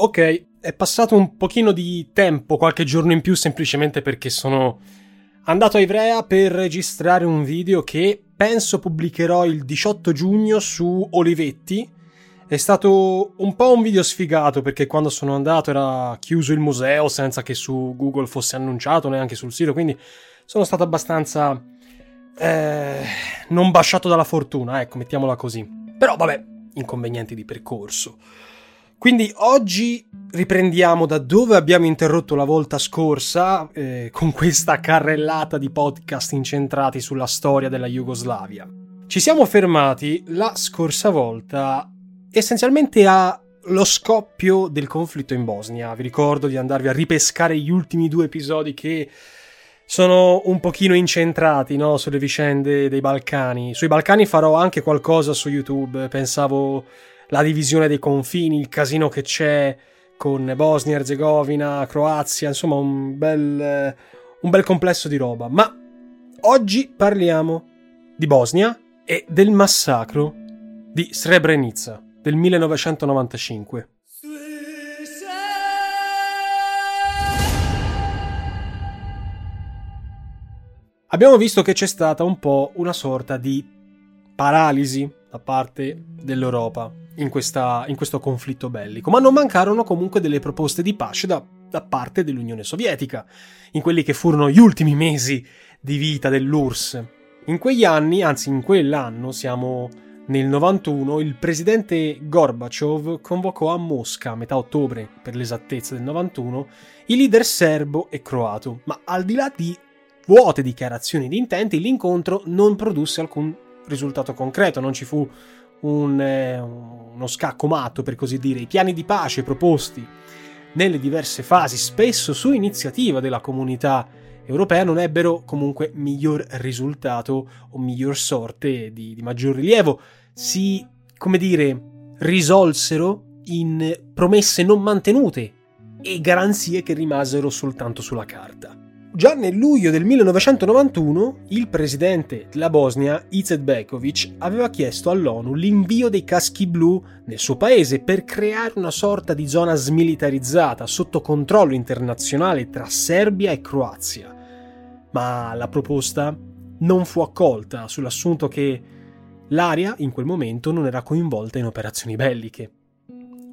Ok, è passato un pochino di tempo, qualche giorno in più, semplicemente perché sono andato a Ivrea per registrare un video che penso pubblicherò il 18 giugno su Olivetti. È stato un po' un video sfigato perché quando sono andato era chiuso il museo senza che su Google fosse annunciato, neanche sul sito, quindi sono stato abbastanza eh, non basciato dalla fortuna, ecco, mettiamola così. Però vabbè, inconvenienti di percorso. Quindi oggi riprendiamo da dove abbiamo interrotto la volta scorsa eh, con questa carrellata di podcast incentrati sulla storia della Jugoslavia. Ci siamo fermati la scorsa volta essenzialmente allo scoppio del conflitto in Bosnia. Vi ricordo di andarvi a ripescare gli ultimi due episodi che sono un pochino incentrati no, sulle vicende dei Balcani. Sui Balcani farò anche qualcosa su YouTube, pensavo la divisione dei confini, il casino che c'è con Bosnia, Erzegovina, Croazia, insomma un bel, un bel complesso di roba. Ma oggi parliamo di Bosnia e del massacro di Srebrenica del 1995. Abbiamo visto che c'è stata un po' una sorta di paralisi da parte dell'Europa in, questa, in questo conflitto bellico, ma non mancarono comunque delle proposte di pace da, da parte dell'Unione Sovietica, in quelli che furono gli ultimi mesi di vita dell'URSS. In quegli anni, anzi in quell'anno, siamo nel 91, il presidente Gorbaciov convocò a Mosca, a metà ottobre per l'esattezza del 91, i leader serbo e croato, ma al di là di vuote dichiarazioni di intenti, l'incontro non produsse alcun risultato concreto, non ci fu un, eh, uno scacco matto, per così dire. I piani di pace proposti nelle diverse fasi, spesso su iniziativa della comunità europea, non ebbero comunque miglior risultato o miglior sorte di, di maggior rilievo. Si, come dire, risolsero in promesse non mantenute e garanzie che rimasero soltanto sulla carta. Già nel luglio del 1991 il presidente della Bosnia, Izetbegovic, aveva chiesto all'ONU l'invio dei caschi blu nel suo paese per creare una sorta di zona smilitarizzata sotto controllo internazionale tra Serbia e Croazia. Ma la proposta non fu accolta sull'assunto che l'area in quel momento non era coinvolta in operazioni belliche.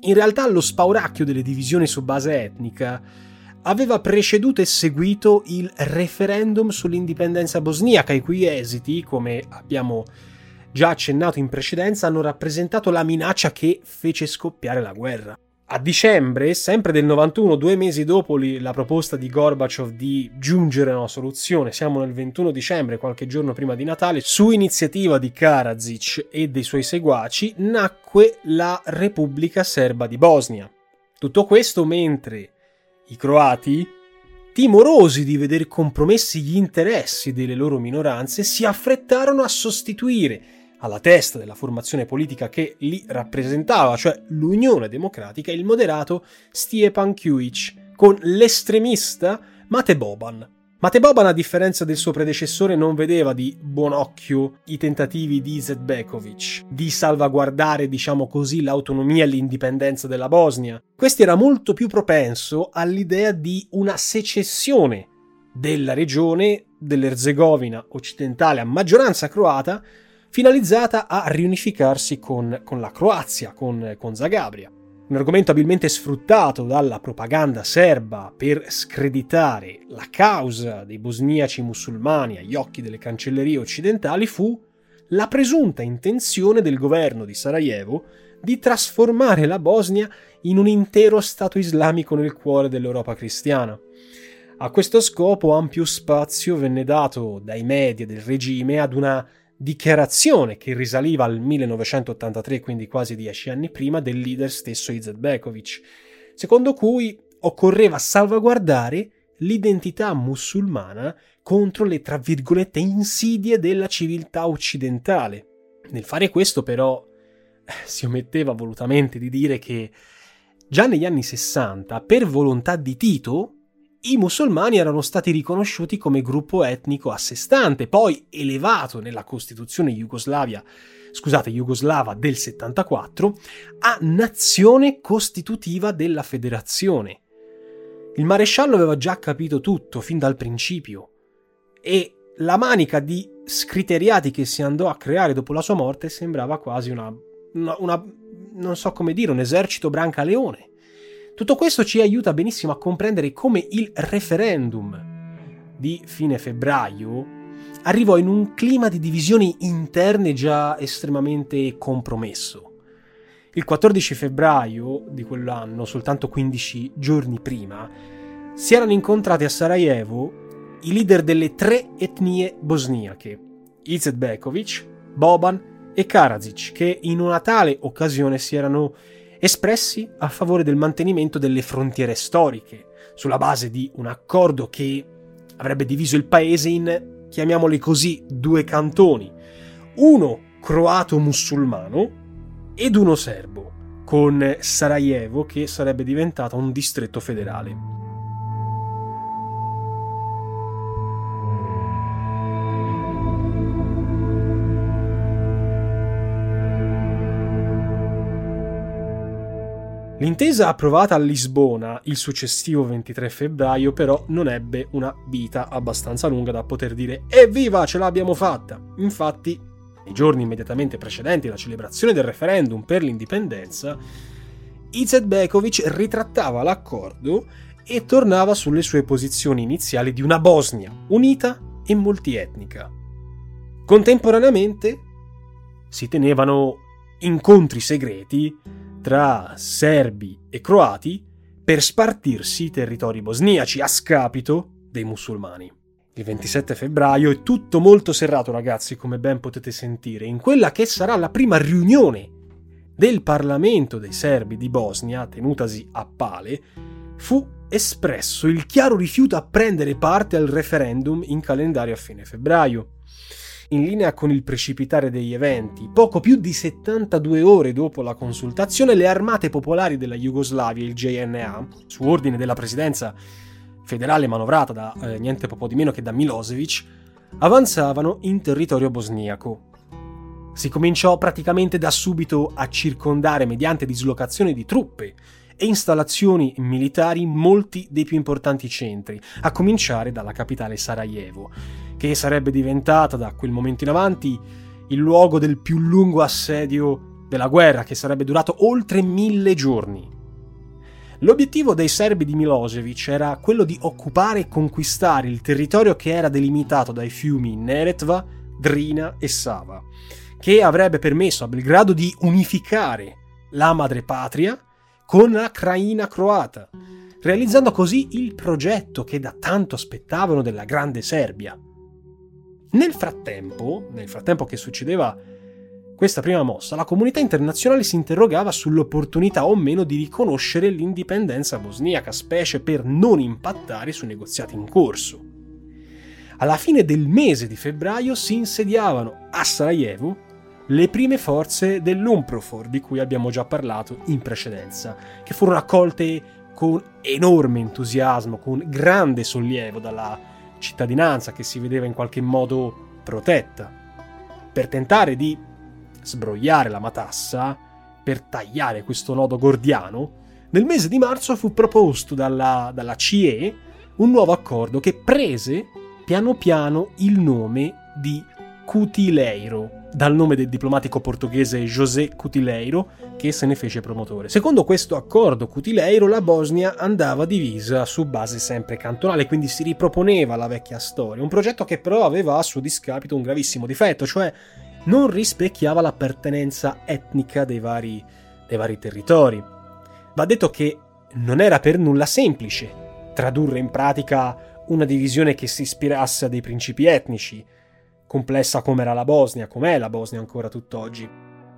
In realtà lo spauracchio delle divisioni su base etnica aveva preceduto e seguito il referendum sull'indipendenza bosniaca, i cui esiti, come abbiamo già accennato in precedenza, hanno rappresentato la minaccia che fece scoppiare la guerra. A dicembre, sempre del 91, due mesi dopo la proposta di Gorbaciov di giungere a una soluzione, siamo nel 21 dicembre, qualche giorno prima di Natale, su iniziativa di Karadzic e dei suoi seguaci, nacque la Repubblica Serba di Bosnia. Tutto questo mentre i croati, timorosi di vedere compromessi gli interessi delle loro minoranze, si affrettarono a sostituire alla testa della formazione politica che li rappresentava, cioè l'Unione Democratica, il moderato Stjepan Kujic, con l'estremista Mate Boban. Mate Boban, a differenza del suo predecessore, non vedeva di buon occhio i tentativi di Izetbegovic di salvaguardare, diciamo così, l'autonomia e l'indipendenza della Bosnia. Questi era molto più propenso all'idea di una secessione della regione dell'Erzegovina occidentale a maggioranza croata, finalizzata a riunificarsi con, con la Croazia, con, con Zagabria. Un argomento abilmente sfruttato dalla propaganda serba per screditare la causa dei bosniaci musulmani agli occhi delle cancellerie occidentali fu la presunta intenzione del governo di Sarajevo di trasformare la Bosnia in un intero Stato islamico nel cuore dell'Europa cristiana. A questo scopo ampio spazio venne dato dai media del regime ad una dichiarazione che risaliva al 1983, quindi quasi dieci anni prima, del leader stesso Izetbegovic, secondo cui occorreva salvaguardare l'identità musulmana contro le, tra virgolette, insidie della civiltà occidentale. Nel fare questo, però, si ometteva volutamente di dire che già negli anni 60, per volontà di Tito, i musulmani erano stati riconosciuti come gruppo etnico a sé stante, poi elevato nella Costituzione Jugoslavia, scusate, jugoslava del 74 a nazione costitutiva della federazione. Il maresciallo aveva già capito tutto fin dal principio e la manica di scriteriati che si andò a creare dopo la sua morte sembrava quasi una, una, una non so come dire, un esercito branca leone. Tutto questo ci aiuta benissimo a comprendere come il referendum di fine febbraio arrivò in un clima di divisioni interne già estremamente compromesso. Il 14 febbraio di quell'anno, soltanto 15 giorni prima, si erano incontrati a Sarajevo i leader delle tre etnie bosniache, Izetbegovic, Boban e Karadzic, che in una tale occasione si erano espressi a favore del mantenimento delle frontiere storiche, sulla base di un accordo che avrebbe diviso il paese in, chiamiamoli così, due cantoni, uno croato-musulmano ed uno serbo, con Sarajevo che sarebbe diventata un distretto federale. L'intesa approvata a Lisbona il successivo 23 febbraio però non ebbe una vita abbastanza lunga da poter dire evviva ce l'abbiamo fatta. Infatti, nei giorni immediatamente precedenti alla celebrazione del referendum per l'indipendenza, Izetbegovic ritrattava l'accordo e tornava sulle sue posizioni iniziali di una Bosnia unita e multietnica. Contemporaneamente si tenevano incontri segreti tra serbi e croati per spartirsi i territori bosniaci a scapito dei musulmani. Il 27 febbraio è tutto molto serrato, ragazzi, come ben potete sentire, in quella che sarà la prima riunione del Parlamento dei serbi di Bosnia, tenutasi a Pale, fu espresso il chiaro rifiuto a prendere parte al referendum in calendario a fine febbraio in linea con il precipitare degli eventi. Poco più di 72 ore dopo la consultazione, le armate popolari della Jugoslavia, il JNA, su ordine della presidenza federale manovrata da eh, niente poco di meno che da Milosevic, avanzavano in territorio bosniaco. Si cominciò praticamente da subito a circondare mediante dislocazione di truppe e installazioni militari molti dei più importanti centri, a cominciare dalla capitale Sarajevo, che sarebbe diventata da quel momento in avanti il luogo del più lungo assedio della guerra, che sarebbe durato oltre mille giorni. L'obiettivo dei serbi di Milosevic era quello di occupare e conquistare il territorio che era delimitato dai fiumi Neretva, Drina e Sava, che avrebbe permesso a Belgrado di unificare la madrepatria con la Craina croata, realizzando così il progetto che da tanto aspettavano della Grande Serbia. Nel frattempo, nel frattempo che succedeva questa prima mossa, la comunità internazionale si interrogava sull'opportunità o meno di riconoscere l'indipendenza bosniaca, specie per non impattare sui negoziati in corso. Alla fine del mese di febbraio si insediavano a Sarajevo le prime forze dell'Umprofor, di cui abbiamo già parlato in precedenza, che furono accolte con enorme entusiasmo, con grande sollievo dalla cittadinanza che si vedeva in qualche modo protetta, per tentare di sbrogliare la matassa, per tagliare questo nodo gordiano, nel mese di marzo fu proposto dalla, dalla CIE un nuovo accordo che prese piano piano il nome di Cutileiro, dal nome del diplomatico portoghese José Cutileiro, che se ne fece promotore. Secondo questo accordo Cutileiro, la Bosnia andava divisa su base sempre cantonale, quindi si riproponeva la vecchia storia, un progetto che però aveva a suo discapito un gravissimo difetto, cioè non rispecchiava l'appartenenza etnica dei vari, dei vari territori. Va detto che non era per nulla semplice tradurre in pratica una divisione che si ispirasse a dei principi etnici, complessa come era la Bosnia, com'è la Bosnia ancora tutt'oggi.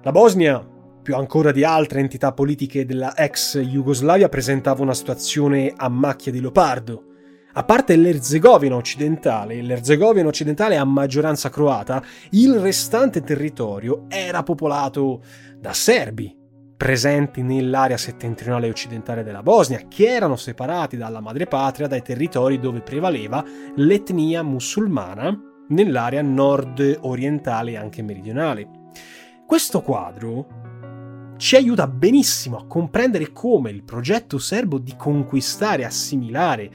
La Bosnia, più ancora di altre entità politiche della ex Jugoslavia, presentava una situazione a macchia di leopardo. A parte l'Erzegovina occidentale, l'Erzegovina occidentale a maggioranza croata, il restante territorio era popolato da serbi, presenti nell'area settentrionale occidentale della Bosnia, che erano separati dalla madrepatria dai territori dove prevaleva l'etnia musulmana nell'area nord-orientale e anche meridionale. Questo quadro ci aiuta benissimo a comprendere come il progetto serbo di conquistare e assimilare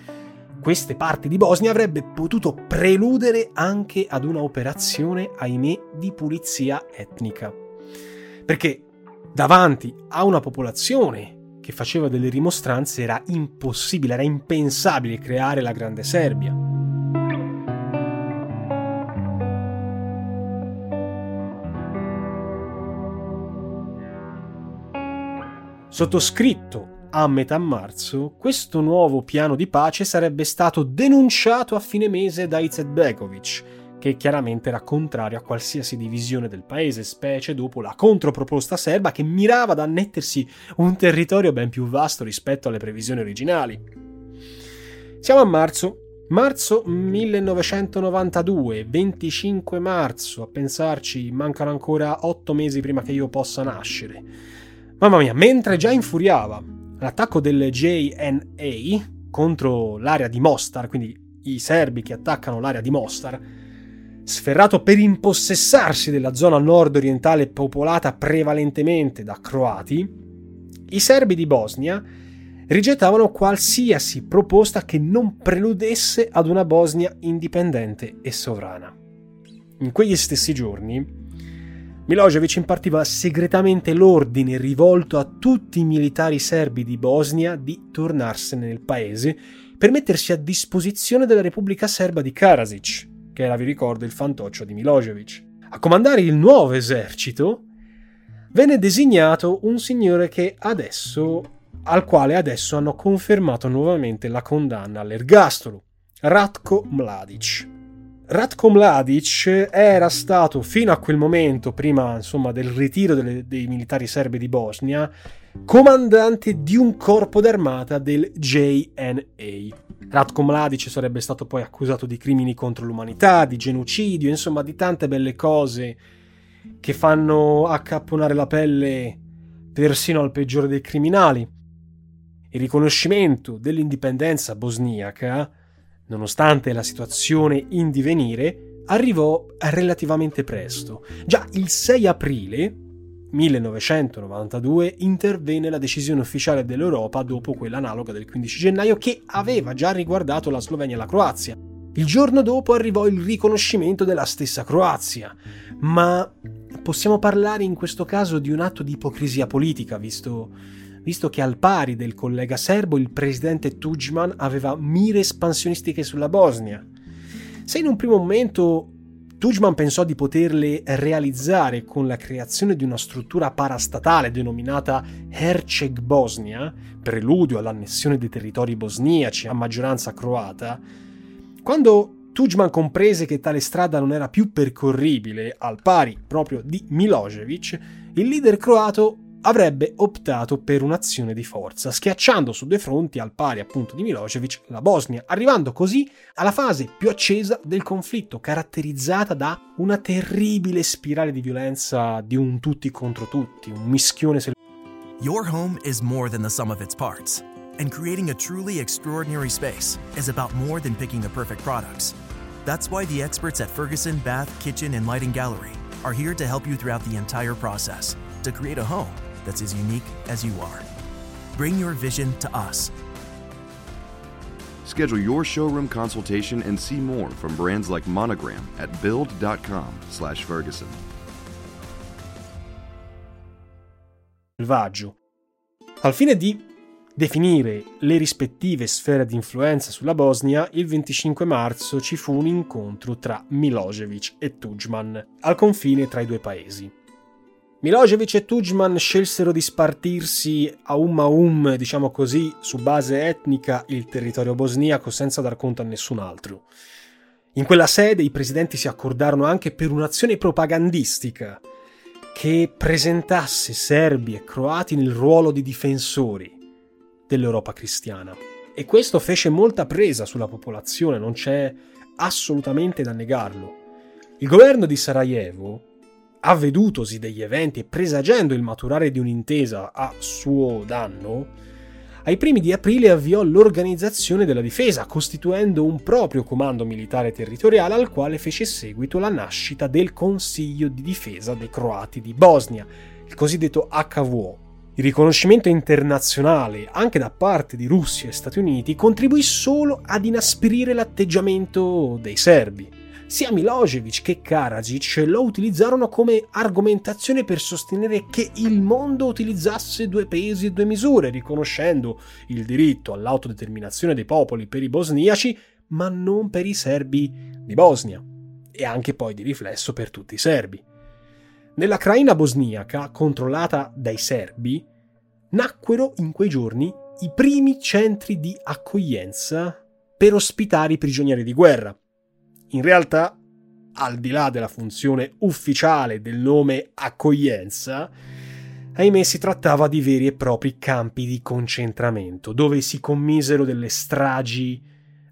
queste parti di Bosnia avrebbe potuto preludere anche ad una operazione, ahimè, di pulizia etnica. Perché davanti a una popolazione che faceva delle rimostranze era impossibile, era impensabile creare la Grande Serbia. Sottoscritto a metà marzo, questo nuovo piano di pace sarebbe stato denunciato a fine mese da Izetbegovic, che chiaramente era contrario a qualsiasi divisione del paese, specie dopo la controproposta serba che mirava ad annettersi un territorio ben più vasto rispetto alle previsioni originali. Siamo a marzo, marzo 1992, 25 marzo, a pensarci mancano ancora 8 mesi prima che io possa nascere. Mamma mia, mentre già infuriava l'attacco del JNA contro l'area di Mostar, quindi i serbi che attaccano l'area di Mostar, sferrato per impossessarsi della zona nord-orientale popolata prevalentemente da croati, i serbi di Bosnia rigettavano qualsiasi proposta che non preludesse ad una Bosnia indipendente e sovrana. In quegli stessi giorni, Milosevic impartiva segretamente l'ordine rivolto a tutti i militari serbi di Bosnia di tornarsene nel paese per mettersi a disposizione della Repubblica Serba di Karadzic, che era, vi ricordo, il fantoccio di Milosevic. A comandare il nuovo esercito venne designato un signore adesso, al quale adesso hanno confermato nuovamente la condanna all'ergastolo, Ratko Mladic. Ratko Mladic era stato fino a quel momento, prima insomma, del ritiro delle, dei militari serbi di Bosnia, comandante di un corpo d'armata del JNA. Ratko Mladic sarebbe stato poi accusato di crimini contro l'umanità, di genocidio, insomma di tante belle cose che fanno accapponare la pelle persino al peggiore dei criminali. Il riconoscimento dell'indipendenza bosniaca nonostante la situazione in divenire, arrivò relativamente presto. Già il 6 aprile 1992 intervenne la decisione ufficiale dell'Europa dopo quella analoga del 15 gennaio che aveva già riguardato la Slovenia e la Croazia. Il giorno dopo arrivò il riconoscimento della stessa Croazia, ma possiamo parlare in questo caso di un atto di ipocrisia politica, visto visto che al pari del collega serbo il presidente Tudjman aveva mire espansionistiche sulla Bosnia. Se in un primo momento Tudjman pensò di poterle realizzare con la creazione di una struttura parastatale denominata Herceg Bosnia, preludio all'annessione dei territori bosniaci a maggioranza croata, quando Tudjman comprese che tale strada non era più percorribile al pari proprio di Milosevic, il leader croato avrebbe optato per un'azione di forza, schiacciando su due fronti al pari appunto di Milosevic la Bosnia, arrivando così alla fase più accesa del conflitto, caratterizzata da una terribile spirale di violenza di un tutti contro tutti, un mischione selvaggio. Your home is more than the sum of its parts, and creating a truly extraordinary space is about more than picking the perfect products. That's why the experts at Ferguson Bath, Kitchen, and Lighting Gallery are here to help you throughout the entire process to create a home that's as unique as you are. Bring your vision to us. Schedule your showroom consultation and see more from brands like Monogram at build.com/ferguson. selvaggio. Al fine di definire le rispettive sfere di influenza sulla Bosnia, il 25 marzo ci fu un incontro tra Milosevic e Tudjman, al confine tra i due paesi. Milosevic e Tudjman scelsero di spartirsi a um a um, diciamo così, su base etnica il territorio bosniaco senza dar conto a nessun altro. In quella sede i presidenti si accordarono anche per un'azione propagandistica che presentasse serbi e croati nel ruolo di difensori dell'Europa cristiana. E questo fece molta presa sulla popolazione, non c'è assolutamente da negarlo. Il governo di Sarajevo, avvedutosi degli eventi e presagendo il maturare di un'intesa a suo danno, ai primi di aprile avviò l'organizzazione della difesa, costituendo un proprio comando militare territoriale al quale fece seguito la nascita del Consiglio di difesa dei croati di Bosnia, il cosiddetto HVO. Il riconoscimento internazionale, anche da parte di Russia e Stati Uniti, contribuì solo ad inasprire l'atteggiamento dei serbi. Sia Milosevic che Karadzic lo utilizzarono come argomentazione per sostenere che il mondo utilizzasse due pesi e due misure, riconoscendo il diritto all'autodeterminazione dei popoli per i bosniaci, ma non per i serbi di Bosnia, e anche poi di riflesso per tutti i serbi. Nella Craina bosniaca, controllata dai serbi, nacquero in quei giorni i primi centri di accoglienza per ospitare i prigionieri di guerra. In realtà, al di là della funzione ufficiale del nome accoglienza, ahimè si trattava di veri e propri campi di concentramento, dove si commisero delle stragi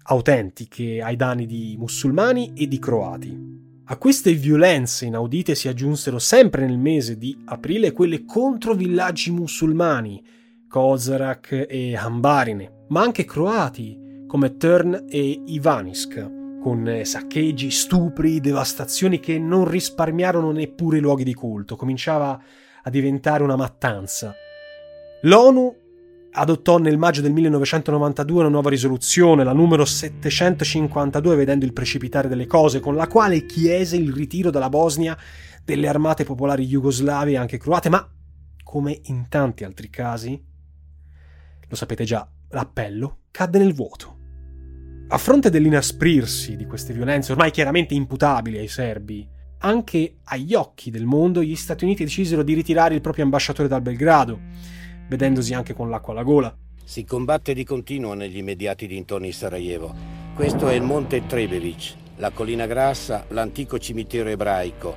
autentiche ai danni di musulmani e di croati. A queste violenze inaudite si aggiunsero sempre nel mese di aprile quelle contro villaggi musulmani, Kozarak e Hambarine, ma anche croati come Tern e Ivanisk, con saccheggi, stupri, devastazioni che non risparmiarono neppure i luoghi di culto. Cominciava a diventare una mattanza. L'ONU adottò nel maggio del 1992 una nuova risoluzione, la numero 752, vedendo il precipitare delle cose, con la quale chiese il ritiro dalla Bosnia delle armate popolari jugoslave e anche croate, ma come in tanti altri casi, lo sapete già, l'appello cadde nel vuoto. A fronte dell'inasprirsi di queste violenze, ormai chiaramente imputabili ai serbi, anche agli occhi del mondo gli Stati Uniti decisero di ritirare il proprio ambasciatore dal Belgrado, vedendosi anche con l'acqua alla gola. Si combatte di continuo negli immediati dintorni di Sarajevo. Questo è il monte Trebevic, la collina grassa, l'antico cimitero ebraico,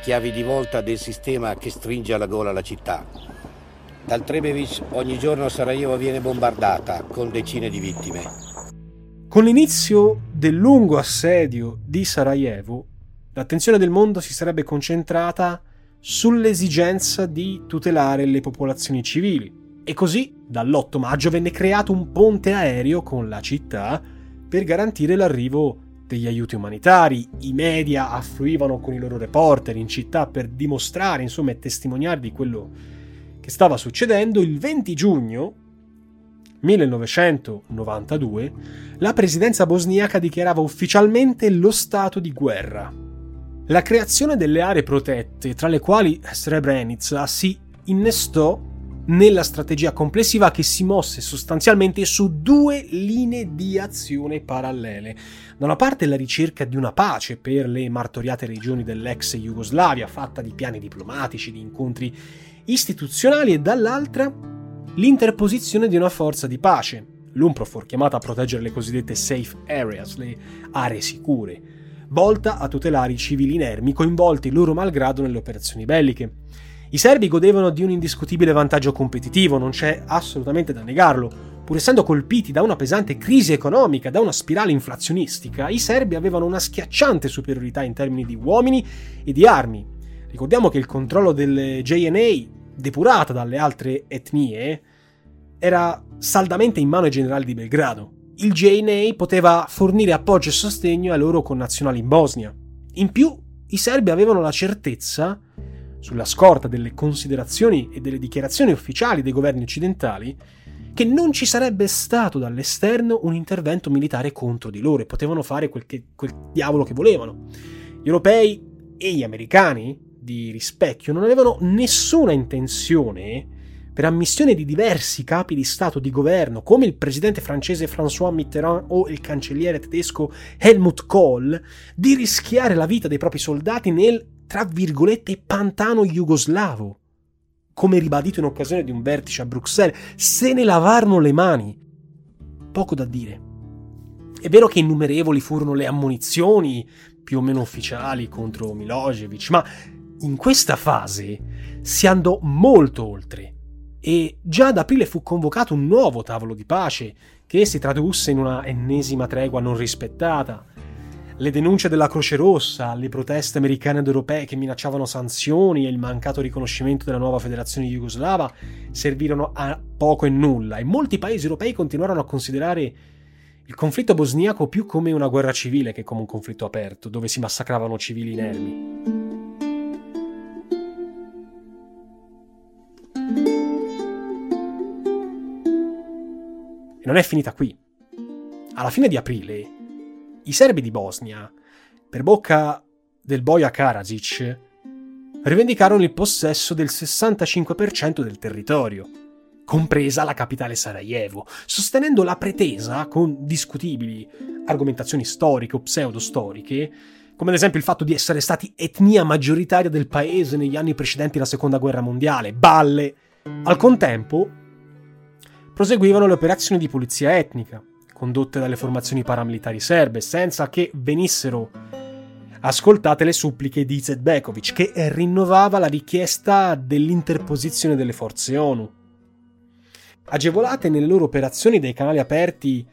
chiavi di volta del sistema che stringe alla gola la città. Dal Trebevic ogni giorno Sarajevo viene bombardata con decine di vittime. Con l'inizio del lungo assedio di Sarajevo, l'attenzione del mondo si sarebbe concentrata sull'esigenza di tutelare le popolazioni civili. E così, dall'8 maggio, venne creato un ponte aereo con la città per garantire l'arrivo degli aiuti umanitari. I media affluivano con i loro reporter in città per dimostrare, insomma, e testimoniare di quello che stava succedendo. Il 20 giugno 1992, la presidenza bosniaca dichiarava ufficialmente lo stato di guerra. La creazione delle aree protette, tra le quali Srebrenica, si innestò nella strategia complessiva che si mosse sostanzialmente su due linee di azione parallele. Da una parte la ricerca di una pace per le martoriate regioni dell'ex Jugoslavia, fatta di piani diplomatici, di incontri istituzionali, e dall'altra l'interposizione di una forza di pace, l'UNPROFOR chiamata a proteggere le cosiddette safe areas, le aree sicure, volta a tutelare i civili inermi coinvolti loro malgrado nelle operazioni belliche. I serbi godevano di un indiscutibile vantaggio competitivo, non c'è assolutamente da negarlo. Pur essendo colpiti da una pesante crisi economica, da una spirale inflazionistica, i serbi avevano una schiacciante superiorità in termini di uomini e di armi. Ricordiamo che il controllo del JNA, depurato dalle altre etnie, era saldamente in mano ai generali di Belgrado. Il JNA poteva fornire appoggio e sostegno ai loro connazionali in Bosnia. In più, i serbi avevano la certezza, sulla scorta delle considerazioni e delle dichiarazioni ufficiali dei governi occidentali, che non ci sarebbe stato dall'esterno un intervento militare contro di loro e potevano fare quel, che, quel diavolo che volevano. Gli europei e gli americani di rispecchio non avevano nessuna intenzione per ammissione di diversi capi di Stato di governo, come il presidente francese François Mitterrand o il cancelliere tedesco Helmut Kohl, di rischiare la vita dei propri soldati nel, tra virgolette, pantano jugoslavo. Come ribadito in occasione di un vertice a Bruxelles, se ne lavarono le mani. Poco da dire. È vero che innumerevoli furono le ammonizioni, più o meno ufficiali, contro Milosevic, ma in questa fase si andò molto oltre e già ad aprile fu convocato un nuovo tavolo di pace che si tradusse in una ennesima tregua non rispettata. Le denunce della Croce Rossa, le proteste americane ed europee che minacciavano sanzioni e il mancato riconoscimento della nuova federazione jugoslava servirono a poco e nulla e molti paesi europei continuarono a considerare il conflitto bosniaco più come una guerra civile che come un conflitto aperto, dove si massacravano civili inermi. Non è finita qui. Alla fine di aprile, i serbi di Bosnia, per bocca del boia Karadzic, rivendicarono il possesso del 65% del territorio, compresa la capitale Sarajevo, sostenendo la pretesa, con discutibili argomentazioni storiche o pseudostoriche, come ad esempio il fatto di essere stati etnia maggioritaria del paese negli anni precedenti la seconda guerra mondiale, balle. Al contempo, proseguivano le operazioni di pulizia etnica, condotte dalle formazioni paramilitari serbe, senza che venissero ascoltate le suppliche di Izetbekovic, che rinnovava la richiesta dell'interposizione delle forze ONU. Agevolate nelle loro operazioni dai canali aperti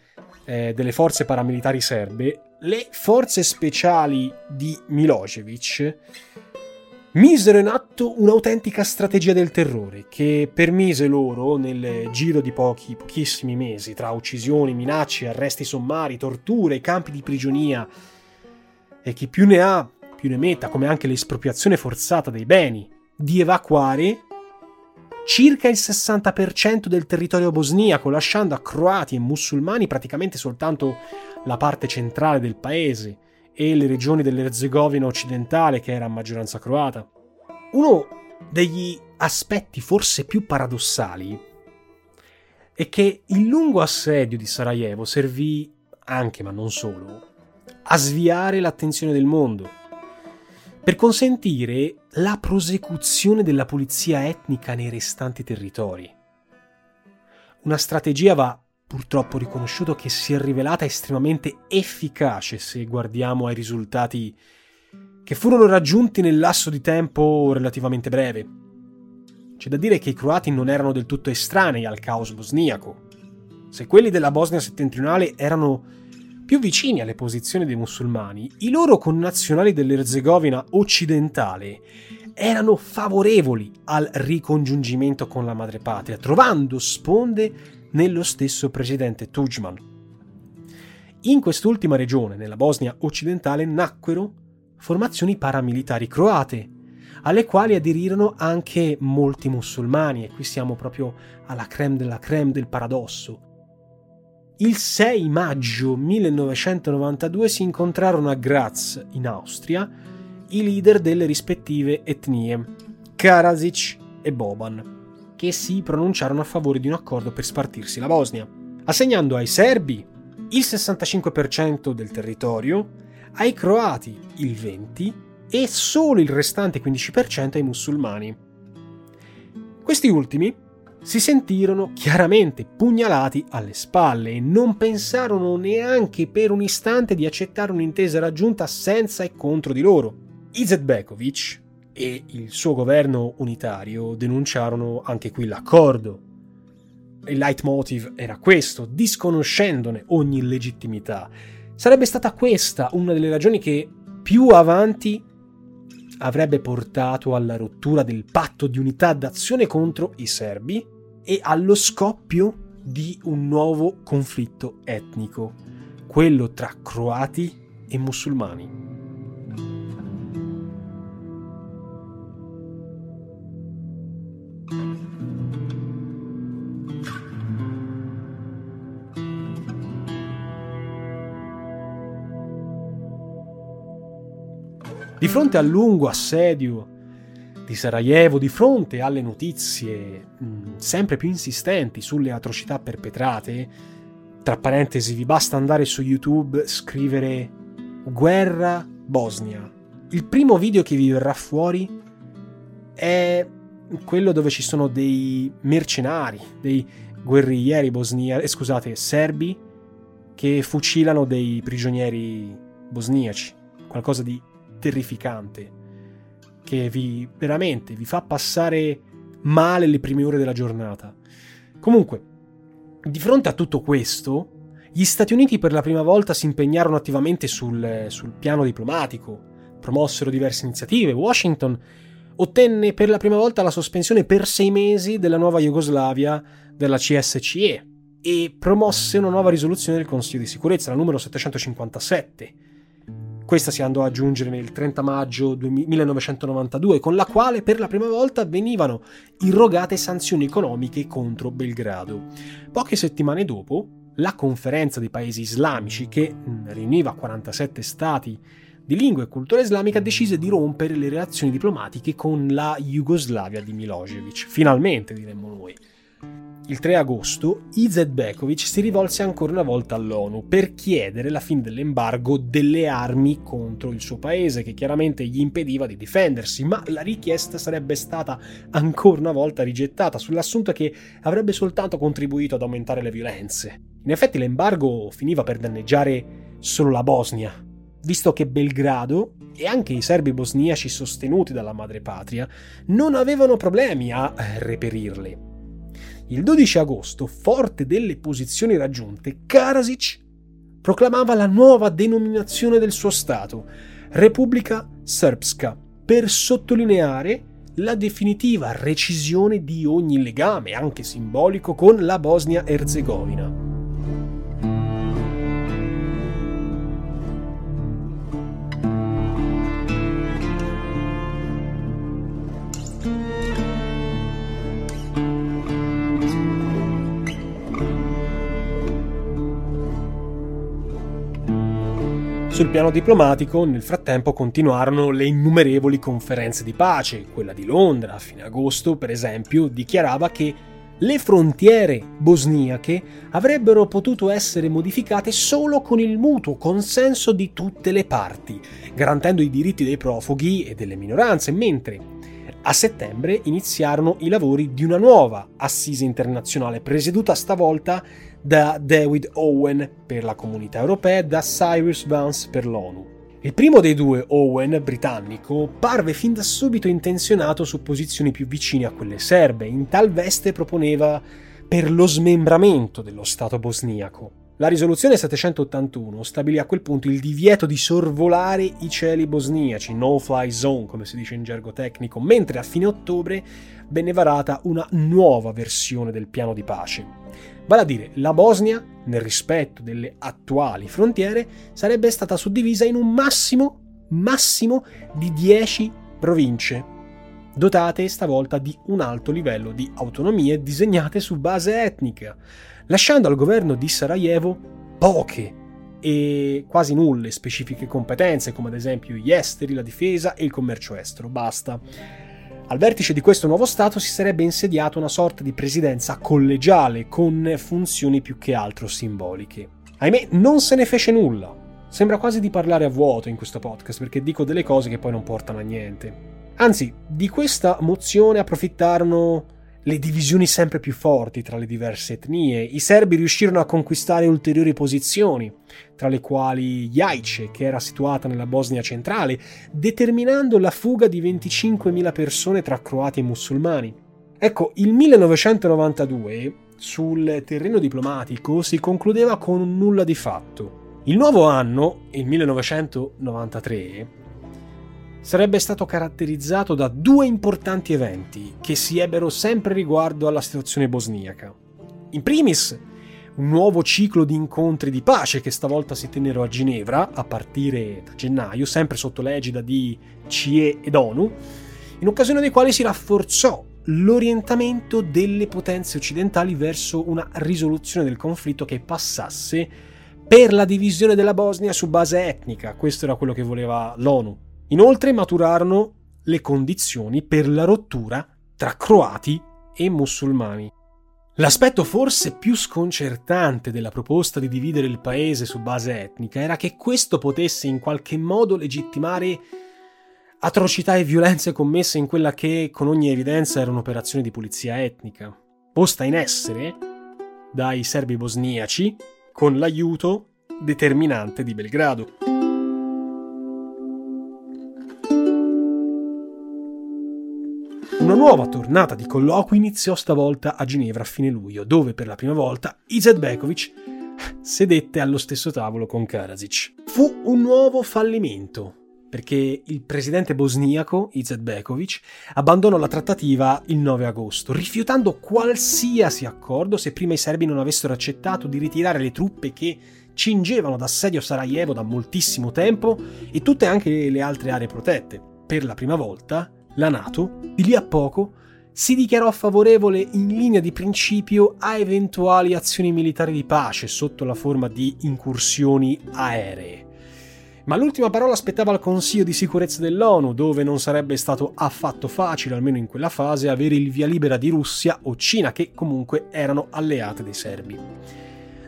eh, delle forze paramilitari serbe, le forze speciali di Milosevic misero in atto un'autentica strategia del terrore che permise loro, nel giro di pochi, pochissimi mesi, tra uccisioni, minacce, arresti sommari, torture, campi di prigionia, e chi più ne ha, più ne metta, come anche l'espropriazione forzata dei beni, di evacuare circa il 60% del territorio bosniaco, lasciando a croati e musulmani praticamente soltanto la parte centrale del paese e le regioni dell'Erzegovina occidentale, che era a maggioranza croata. Uno degli aspetti forse più paradossali è che il lungo assedio di Sarajevo servì anche, ma non solo, a sviare l'attenzione del mondo, per consentire la prosecuzione della pulizia etnica nei restanti territori. Una strategia va purtroppo riconosciuto che si è rivelata estremamente efficace se guardiamo ai risultati che furono raggiunti nel lasso di tempo relativamente breve. C'è da dire che i croati non erano del tutto estranei al caos bosniaco. Se quelli della Bosnia settentrionale erano più vicini alle posizioni dei musulmani, i loro connazionali dell'Erzegovina occidentale erano favorevoli al ricongiungimento con la madrepatria, trovando sponde nello stesso presidente Tudjman. In quest'ultima regione, nella Bosnia occidentale, nacquero formazioni paramilitari croate, alle quali aderirono anche molti musulmani, e qui siamo proprio alla creme della creme del paradosso. Il 6 maggio 1992 si incontrarono a Graz, in Austria, i leader delle rispettive etnie, Karadzic e Boban che si pronunciarono a favore di un accordo per spartirsi la Bosnia, assegnando ai serbi il 65% del territorio, ai croati il 20% e solo il restante 15% ai musulmani. Questi ultimi si sentirono chiaramente pugnalati alle spalle e non pensarono neanche per un istante di accettare un'intesa raggiunta senza e contro di loro. Izetbekovic e il suo governo unitario denunciarono anche qui l'accordo. Il leitmotiv era questo, disconoscendone ogni legittimità. Sarebbe stata questa una delle ragioni che più avanti avrebbe portato alla rottura del patto di unità d'azione contro i serbi e allo scoppio di un nuovo conflitto etnico, quello tra croati e musulmani. Di fronte al lungo assedio di Sarajevo, di fronte alle notizie mh, sempre più insistenti sulle atrocità perpetrate, tra parentesi vi basta andare su YouTube, scrivere guerra Bosnia. Il primo video che vi verrà fuori è quello dove ci sono dei mercenari, dei guerriglieri bosniaci, eh, scusate, serbi che fucilano dei prigionieri bosniaci, qualcosa di terrificante che vi veramente vi fa passare male le prime ore della giornata. Comunque, di fronte a tutto questo, gli Stati Uniti per la prima volta si impegnarono attivamente sul, sul piano diplomatico, promossero diverse iniziative. Washington ottenne per la prima volta la sospensione per sei mesi della nuova Jugoslavia della CSCE e promosse una nuova risoluzione del Consiglio di sicurezza, la numero 757, questa si andò ad aggiungere nel 30 maggio 1992, con la quale per la prima volta venivano irrogate sanzioni economiche contro Belgrado. Poche settimane dopo, la conferenza dei paesi islamici, che mm, riuniva 47 stati di lingua e cultura islamica, decise di rompere le relazioni diplomatiche con la Jugoslavia di Milosevic. Finalmente, diremmo noi il 3 agosto, Izetbekovic si rivolse ancora una volta all'ONU per chiedere la fine dell'embargo delle armi contro il suo paese, che chiaramente gli impediva di difendersi, ma la richiesta sarebbe stata ancora una volta rigettata sull'assunto che avrebbe soltanto contribuito ad aumentare le violenze. In effetti l'embargo finiva per danneggiare solo la Bosnia, visto che Belgrado e anche i serbi bosniaci sostenuti dalla madrepatria non avevano problemi a reperirle. Il 12 agosto, forte delle posizioni raggiunte, Karasic proclamava la nuova denominazione del suo Stato, Repubblica Srpska, per sottolineare la definitiva recisione di ogni legame, anche simbolico, con la Bosnia-Erzegovina. Sul piano diplomatico, nel frattempo continuarono le innumerevoli conferenze di pace. Quella di Londra, a fine agosto, per esempio, dichiarava che le frontiere bosniache avrebbero potuto essere modificate solo con il mutuo consenso di tutte le parti, garantendo i diritti dei profughi e delle minoranze, mentre a settembre iniziarono i lavori di una nuova assise internazionale, presieduta stavolta da David Owen per la comunità europea e da Cyrus Vance per l'ONU. Il primo dei due, Owen, britannico, parve fin da subito intenzionato su posizioni più vicine a quelle serbe, in tal veste proponeva per lo smembramento dello Stato bosniaco. La risoluzione 781 stabilì a quel punto il divieto di sorvolare i cieli bosniaci, no-fly zone come si dice in gergo tecnico, mentre a fine ottobre venne varata una nuova versione del piano di pace. Vale a dire, la Bosnia, nel rispetto delle attuali frontiere, sarebbe stata suddivisa in un massimo, massimo di 10 province, dotate stavolta di un alto livello di autonomie disegnate su base etnica, lasciando al governo di Sarajevo poche e quasi nulle specifiche competenze, come ad esempio gli esteri, la difesa e il commercio estero. Basta. Al vertice di questo nuovo Stato si sarebbe insediata una sorta di presidenza collegiale con funzioni più che altro simboliche. Ahimè, non se ne fece nulla. Sembra quasi di parlare a vuoto in questo podcast perché dico delle cose che poi non portano a niente. Anzi, di questa mozione approfittarono le divisioni sempre più forti tra le diverse etnie, i serbi riuscirono a conquistare ulteriori posizioni, tra le quali Jajce, che era situata nella Bosnia centrale, determinando la fuga di 25.000 persone tra croati e musulmani. Ecco, il 1992 sul terreno diplomatico si concludeva con un nulla di fatto. Il nuovo anno, il 1993, sarebbe stato caratterizzato da due importanti eventi che si ebbero sempre riguardo alla situazione bosniaca. In primis, un nuovo ciclo di incontri di pace che stavolta si tennero a Ginevra a partire da gennaio, sempre sotto l'egida di CIE ed ONU, in occasione dei quali si rafforzò l'orientamento delle potenze occidentali verso una risoluzione del conflitto che passasse per la divisione della Bosnia su base etnica. Questo era quello che voleva l'ONU. Inoltre maturarono le condizioni per la rottura tra croati e musulmani. L'aspetto forse più sconcertante della proposta di dividere il paese su base etnica era che questo potesse in qualche modo legittimare atrocità e violenze commesse in quella che con ogni evidenza era un'operazione di pulizia etnica, posta in essere dai serbi bosniaci con l'aiuto determinante di Belgrado. Una nuova tornata di colloqui iniziò stavolta a Ginevra a fine luglio, dove per la prima volta Izetbegovic sedette allo stesso tavolo con Karadzic. Fu un nuovo fallimento, perché il presidente bosniaco, Izetbegovic, abbandonò la trattativa il 9 agosto, rifiutando qualsiasi accordo se prima i serbi non avessero accettato di ritirare le truppe che cingevano d'assedio Sarajevo da moltissimo tempo e tutte anche le altre aree protette. Per la prima volta, la Nato, di lì a poco, si dichiarò favorevole in linea di principio a eventuali azioni militari di pace sotto la forma di incursioni aeree. Ma l'ultima parola aspettava al Consiglio di sicurezza dell'ONU, dove non sarebbe stato affatto facile, almeno in quella fase, avere il via libera di Russia o Cina, che comunque erano alleate dei serbi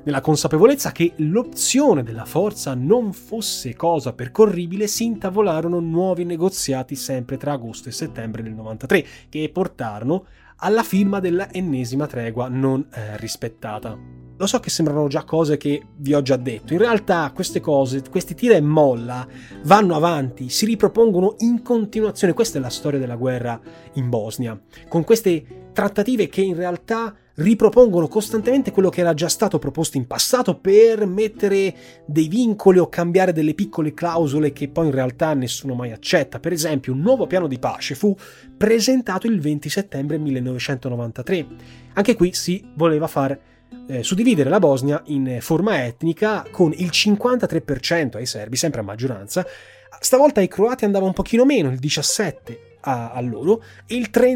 nella consapevolezza che l'opzione della forza non fosse cosa percorribile, si intavolarono nuovi negoziati sempre tra agosto e settembre del 93, che portarono alla firma della ennesima tregua non eh, rispettata. Lo so che sembrano già cose che vi ho già detto, in realtà queste cose, questi tira e molla, vanno avanti, si ripropongono in continuazione, questa è la storia della guerra in Bosnia, con queste trattative che in realtà ripropongono costantemente quello che era già stato proposto in passato per mettere dei vincoli o cambiare delle piccole clausole che poi in realtà nessuno mai accetta. Per esempio, un nuovo piano di pace fu presentato il 20 settembre 1993. Anche qui si voleva far eh, suddividere la Bosnia in forma etnica con il 53% ai serbi, sempre a maggioranza. Stavolta ai croati andava un pochino meno, il 17% a, a loro, e il 30%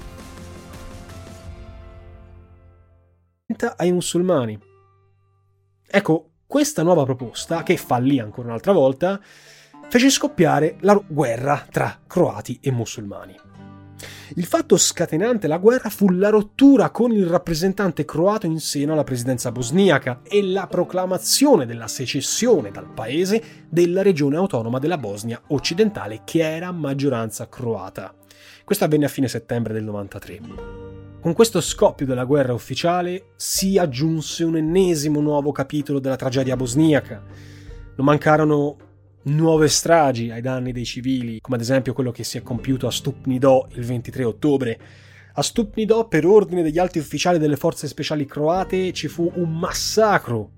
ai musulmani. Ecco, questa nuova proposta, che fallì ancora un'altra volta, fece scoppiare la guerra tra croati e musulmani. Il fatto scatenante la guerra fu la rottura con il rappresentante croato in seno alla presidenza bosniaca e la proclamazione della secessione dal paese della regione autonoma della Bosnia occidentale che era a maggioranza croata. Questo avvenne a fine settembre del 93. Con questo scoppio della guerra ufficiale si aggiunse un ennesimo nuovo capitolo della tragedia bosniaca. Non mancarono nuove stragi ai danni dei civili, come ad esempio quello che si è compiuto a Stupnido il 23 ottobre. A Stupnido, per ordine degli alti ufficiali delle forze speciali croate, ci fu un massacro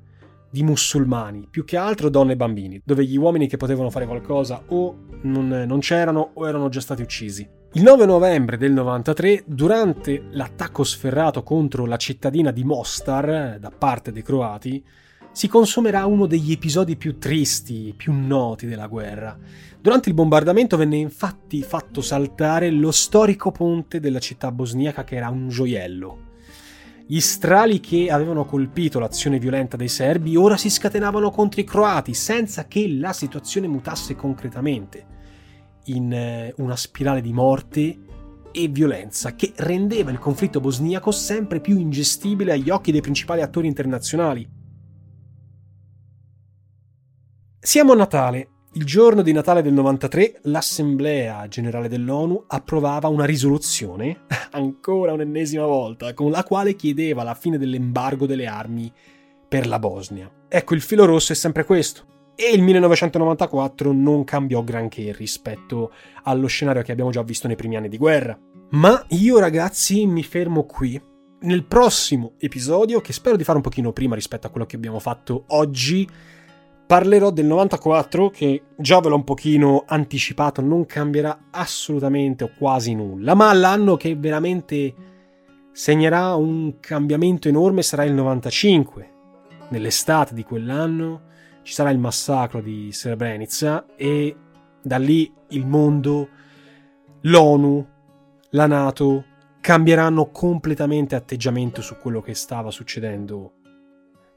di musulmani, più che altro donne e bambini, dove gli uomini che potevano fare qualcosa o non, non c'erano o erano già stati uccisi. Il 9 novembre del 93, durante l'attacco sferrato contro la cittadina di Mostar eh, da parte dei croati, si consumerà uno degli episodi più tristi, più noti della guerra. Durante il bombardamento venne infatti fatto saltare lo storico ponte della città bosniaca che era un gioiello. Gli strali che avevano colpito l'azione violenta dei serbi ora si scatenavano contro i croati senza che la situazione mutasse concretamente in eh, una spirale di morte e violenza che rendeva il conflitto bosniaco sempre più ingestibile agli occhi dei principali attori internazionali. Siamo a Natale. Il giorno di Natale del 93 l'Assemblea generale dell'ONU approvava una risoluzione, ancora un'ennesima volta, con la quale chiedeva la fine dell'embargo delle armi per la Bosnia. Ecco, il filo rosso è sempre questo. E il 1994 non cambiò granché rispetto allo scenario che abbiamo già visto nei primi anni di guerra. Ma io ragazzi mi fermo qui. Nel prossimo episodio, che spero di fare un pochino prima rispetto a quello che abbiamo fatto oggi, parlerò del 94 che già ve l'ho un pochino anticipato, non cambierà assolutamente o quasi nulla, ma l'anno che veramente segnerà un cambiamento enorme sarà il 95. Nell'estate di quell'anno ci sarà il massacro di Srebrenica e da lì il mondo, l'ONU, la Nato cambieranno completamente atteggiamento su quello che stava succedendo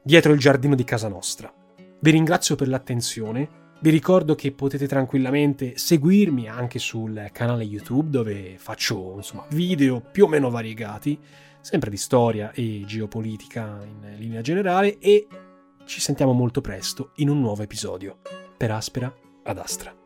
dietro il giardino di casa nostra. Vi ringrazio per l'attenzione. Vi ricordo che potete tranquillamente seguirmi anche sul canale YouTube dove faccio insomma, video più o meno variegati, sempre di storia e geopolitica in linea generale e ci sentiamo molto presto in un nuovo episodio. Per Aspera ad Astra.